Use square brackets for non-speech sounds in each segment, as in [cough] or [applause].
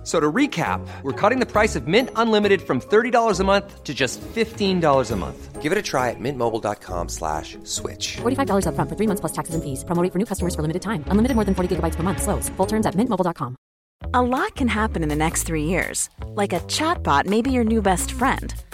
F- So to recap, we're cutting the price of Mint Unlimited from $30 a month to just $15 a month. Give it a try at mintmobile.com slash switch. $45 upfront for three months plus taxes and fees. Promo rate for new customers for limited time. Unlimited more than 40 gigabytes per month. Slows. Full terms at mintmobile.com. A lot can happen in the next three years. Like a chatbot may be your new best friend.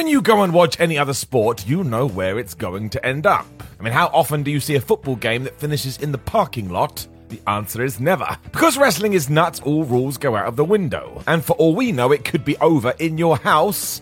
When you go and watch any other sport, you know where it's going to end up. I mean, how often do you see a football game that finishes in the parking lot? The answer is never. Because wrestling is nuts, all rules go out of the window. And for all we know, it could be over in your house.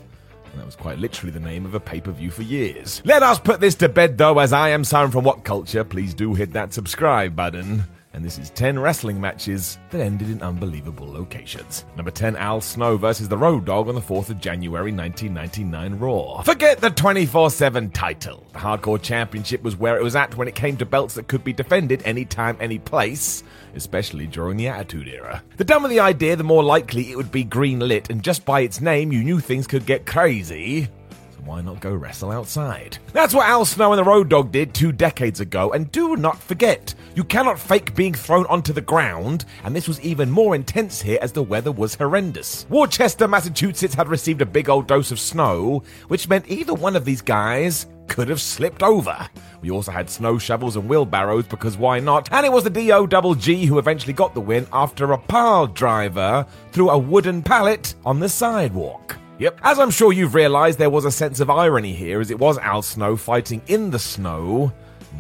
That was quite literally the name of a pay per view for years. Let us put this to bed, though, as I am Simon from What Culture. Please do hit that subscribe button. And this is 10 wrestling matches that ended in unbelievable locations. Number 10, Al Snow versus the Road Dog on the 4th of January 1999 Raw. Forget the 24 7 title. The Hardcore Championship was where it was at when it came to belts that could be defended anytime, any place, especially during the Attitude Era. The dumber the idea, the more likely it would be green lit, and just by its name, you knew things could get crazy why not go wrestle outside? That's what Al Snow and the Road Dog did two decades ago, and do not forget, you cannot fake being thrown onto the ground, and this was even more intense here as the weather was horrendous. Worcester, Massachusetts had received a big old dose of snow, which meant either one of these guys could have slipped over. We also had snow shovels and wheelbarrows because why not? And it was the DO double G who eventually got the win after a pile driver through a wooden pallet on the sidewalk. Yep. As I'm sure you've realised, there was a sense of irony here, as it was Al Snow fighting in the snow.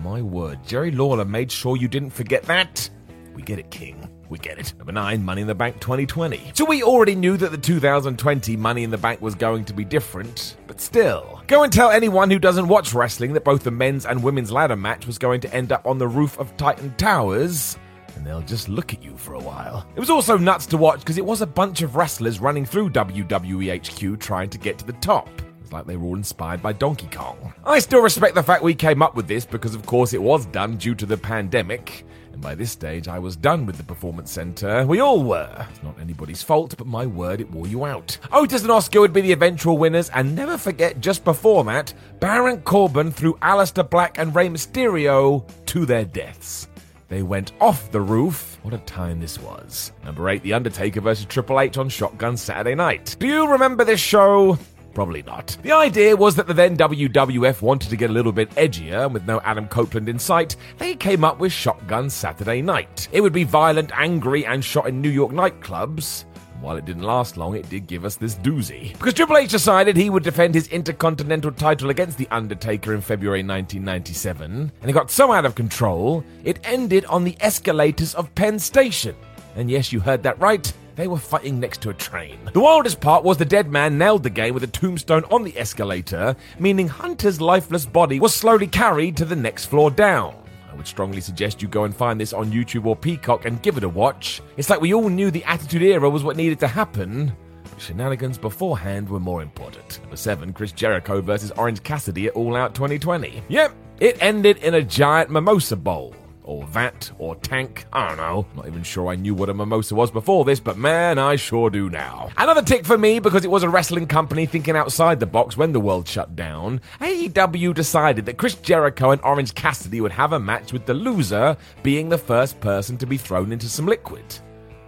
My word, Jerry Lawler made sure you didn't forget that. We get it, King. We get it. Number 9, Money in the Bank 2020. So we already knew that the 2020 Money in the Bank was going to be different, but still. Go and tell anyone who doesn't watch wrestling that both the men's and women's ladder match was going to end up on the roof of Titan Towers and they'll just look at you for a while. It was also nuts to watch because it was a bunch of wrestlers running through WWE HQ trying to get to the top. It's like they were all inspired by Donkey Kong. I still respect the fact we came up with this because, of course, it was done due to the pandemic. And by this stage, I was done with the Performance Center. We all were. It's not anybody's fault, but my word, it wore you out. Otis and Oscar would be the eventual winners, and never forget, just before that, Baron Corbin threw Aleister Black and Rey Mysterio to their deaths. They went off the roof. What a time this was. Number 8, The Undertaker versus Triple H on Shotgun Saturday night. Do you remember this show? Probably not. The idea was that the then WWF wanted to get a little bit edgier, and with no Adam Copeland in sight, they came up with Shotgun Saturday Night. It would be violent, angry, and shot in New York nightclubs. While it didn't last long, it did give us this doozy. Because Triple H decided he would defend his Intercontinental title against The Undertaker in February 1997, and it got so out of control, it ended on the escalators of Penn Station. And yes, you heard that right. They were fighting next to a train. The wildest part was the dead man nailed the game with a tombstone on the escalator, meaning Hunter's lifeless body was slowly carried to the next floor down. Would strongly suggest you go and find this on YouTube or Peacock and give it a watch. It's like we all knew the Attitude Era was what needed to happen. but Shenanigans beforehand were more important. Number 7, Chris Jericho versus Orange Cassidy at All Out 2020. Yep, it ended in a giant mimosa bowl or vat, or tank. I don't know. Not even sure I knew what a mimosa was before this, but man, I sure do now. Another tick for me because it was a wrestling company thinking outside the box when the world shut down. AEW decided that Chris Jericho and Orange Cassidy would have a match with the loser being the first person to be thrown into some liquid.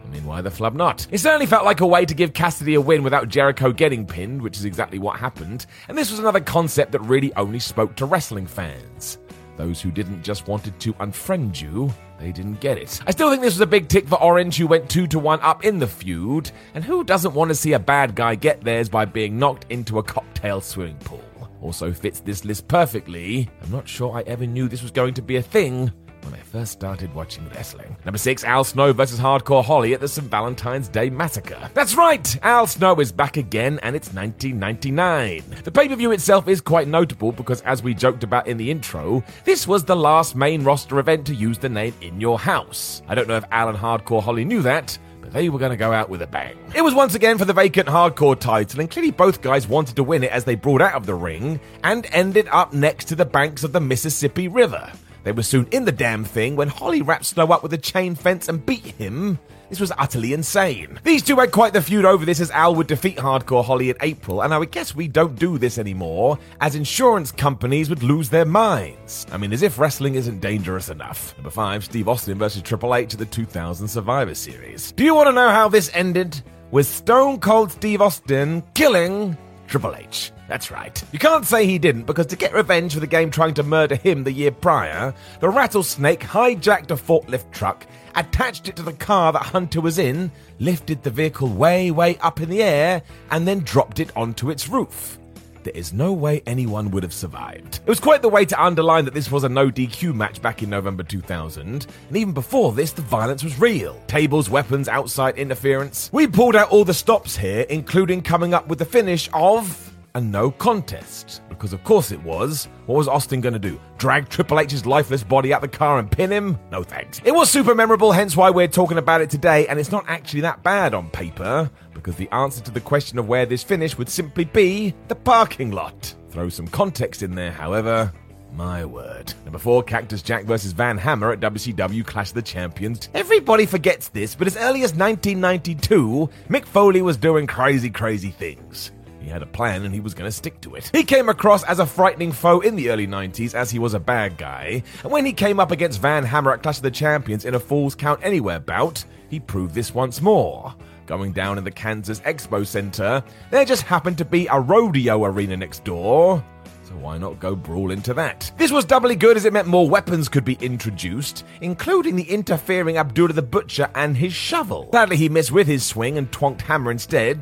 I mean, why the flub not? It certainly felt like a way to give Cassidy a win without Jericho getting pinned, which is exactly what happened, and this was another concept that really only spoke to wrestling fans. Those who didn't just wanted to unfriend you, they didn't get it. I still think this was a big tick for Orange, who went 2 to 1 up in the feud, and who doesn't want to see a bad guy get theirs by being knocked into a cocktail swimming pool? also fits this list perfectly. I'm not sure I ever knew this was going to be a thing when I first started watching wrestling. Number six, Al Snow versus Hardcore Holly at the St. Valentine's Day Massacre. That's right, Al Snow is back again, and it's 1999. The pay per view itself is quite notable because, as we joked about in the intro, this was the last main roster event to use the name In Your House. I don't know if Al and Hardcore Holly knew that, but they were going to go out with a bang. It was once again for the vacant hardcore title, and clearly both guys wanted to win it as they brought out of the ring and ended up next to the banks of the Mississippi River. They were soon in the damn thing when Holly wrapped Snow up with a chain fence and beat him. This was utterly insane. These two had quite the feud over this as Al would defeat Hardcore Holly in April, and I would guess we don't do this anymore, as insurance companies would lose their minds. I mean, as if wrestling isn't dangerous enough. Number 5, Steve Austin versus Triple H at the 2000 Survivor Series. Do you want to know how this ended? With Stone Cold Steve Austin killing Triple H. That's right. You can't say he didn't, because to get revenge for the game trying to murder him the year prior, the rattlesnake hijacked a forklift truck, attached it to the car that Hunter was in, lifted the vehicle way, way up in the air, and then dropped it onto its roof. There is no way anyone would have survived. It was quite the way to underline that this was a no DQ match back in November 2000, and even before this, the violence was real. Tables, weapons, outside interference. We pulled out all the stops here, including coming up with the finish of a no contest. Because of course it was. What was Austin going to do? Drag Triple H's lifeless body out the car and pin him? No thanks. It was super memorable, hence why we're talking about it today, and it's not actually that bad on paper, because the answer to the question of where this finished would simply be the parking lot. Throw some context in there, however. My word. Number four, Cactus Jack versus Van Hammer at WCW Clash of the Champions. Everybody forgets this, but as early as 1992, Mick Foley was doing crazy, crazy things. He had a plan and he was going to stick to it. He came across as a frightening foe in the early 90s as he was a bad guy, and when he came up against Van Hammer at Clash of the Champions in a Falls Count Anywhere bout, he proved this once more. Going down in the Kansas Expo Center, there just happened to be a rodeo arena next door. So why not go brawl into that? This was doubly good as it meant more weapons could be introduced, including the interfering Abdullah the Butcher and his shovel. Sadly, he missed with his swing and twonked Hammer instead.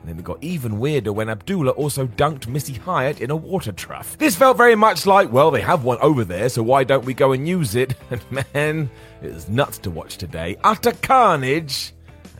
And then it got even weirder when Abdullah also dunked Missy Hyatt in a water trough. This felt very much like, well, they have one over there, so why don't we go and use it? [laughs] And man, it was nuts to watch today. Utter carnage!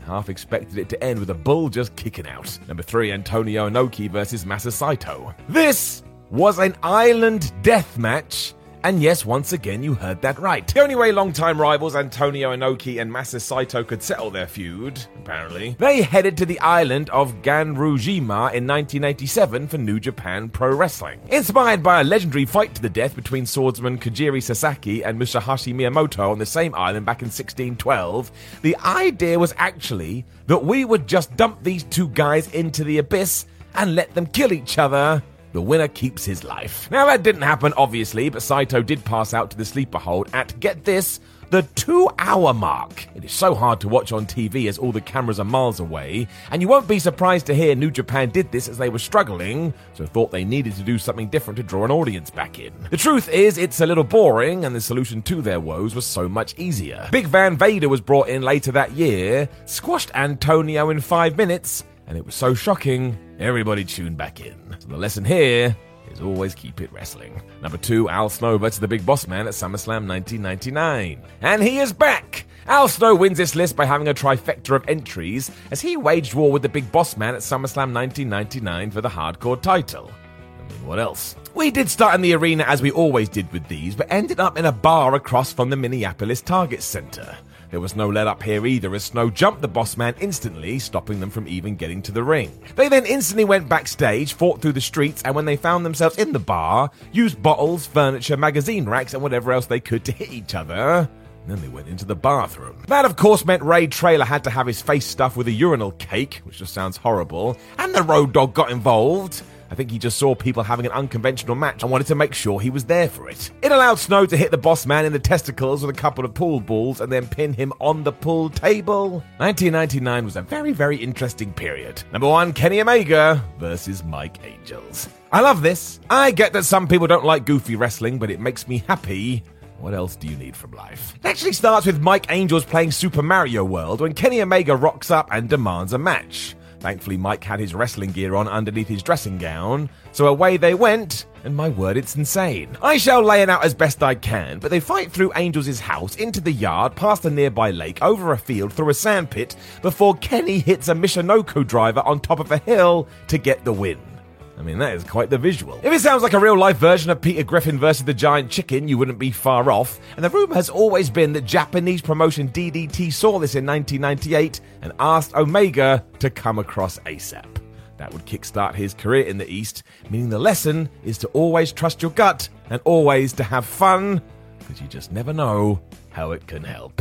Half expected it to end with a bull just kicking out. Number three, Antonio Inoki versus Masa Saito. This was an island death match and yes, once again, you heard that right. The only way longtime rivals Antonio Inoki and Masa Saito could settle their feud, apparently, they headed to the island of Ganryujima in 1987 for New Japan Pro Wrestling. Inspired by a legendary fight to the death between swordsman Kojiro Sasaki and Musashi Miyamoto on the same island back in 1612, the idea was actually that we would just dump these two guys into the abyss and let them kill each other the winner keeps his life. Now, that didn't happen, obviously, but Saito did pass out to the sleeper hold at, get this, the two hour mark. It is so hard to watch on TV as all the cameras are miles away, and you won't be surprised to hear New Japan did this as they were struggling, so thought they needed to do something different to draw an audience back in. The truth is, it's a little boring, and the solution to their woes was so much easier. Big Van Vader was brought in later that year, squashed Antonio in five minutes, and it was so shocking, everybody tuned back in. So the lesson here is always keep it wrestling. Number two, Al Snow versus the Big Boss Man at SummerSlam 1999. And he is back! Al Snow wins this list by having a trifecta of entries as he waged war with the Big Boss Man at SummerSlam 1999 for the hardcore title. I mean, what else? We did start in the arena as we always did with these, but ended up in a bar across from the Minneapolis Target Center. There was no let up here either, as Snow jumped the boss man instantly, stopping them from even getting to the ring. They then instantly went backstage, fought through the streets, and when they found themselves in the bar, used bottles, furniture, magazine racks, and whatever else they could to hit each other. Then they went into the bathroom. That, of course, meant Ray Trailer had to have his face stuffed with a urinal cake, which just sounds horrible, and the road dog got involved. I think he just saw people having an unconventional match and wanted to make sure he was there for it. It allowed Snow to hit the boss man in the testicles with a couple of pool balls and then pin him on the pool table. 1999 was a very, very interesting period. Number one, Kenny Omega versus Mike Angels. I love this. I get that some people don't like goofy wrestling, but it makes me happy. What else do you need from life? It actually starts with Mike Angels playing Super Mario World when Kenny Omega rocks up and demands a match. Thankfully, Mike had his wrestling gear on underneath his dressing gown, so away they went, and my word, it's insane. I shall lay it out as best I can, but they fight through Angels' house, into the yard, past a nearby lake, over a field, through a sandpit, before Kenny hits a Michinoku driver on top of a hill to get the win. I mean, that is quite the visual. If it sounds like a real life version of Peter Griffin versus the Giant Chicken, you wouldn't be far off. And the rumour has always been that Japanese promotion DDT saw this in 1998 and asked Omega to come across ASAP. That would kickstart his career in the East, meaning the lesson is to always trust your gut and always to have fun, because you just never know how it can help.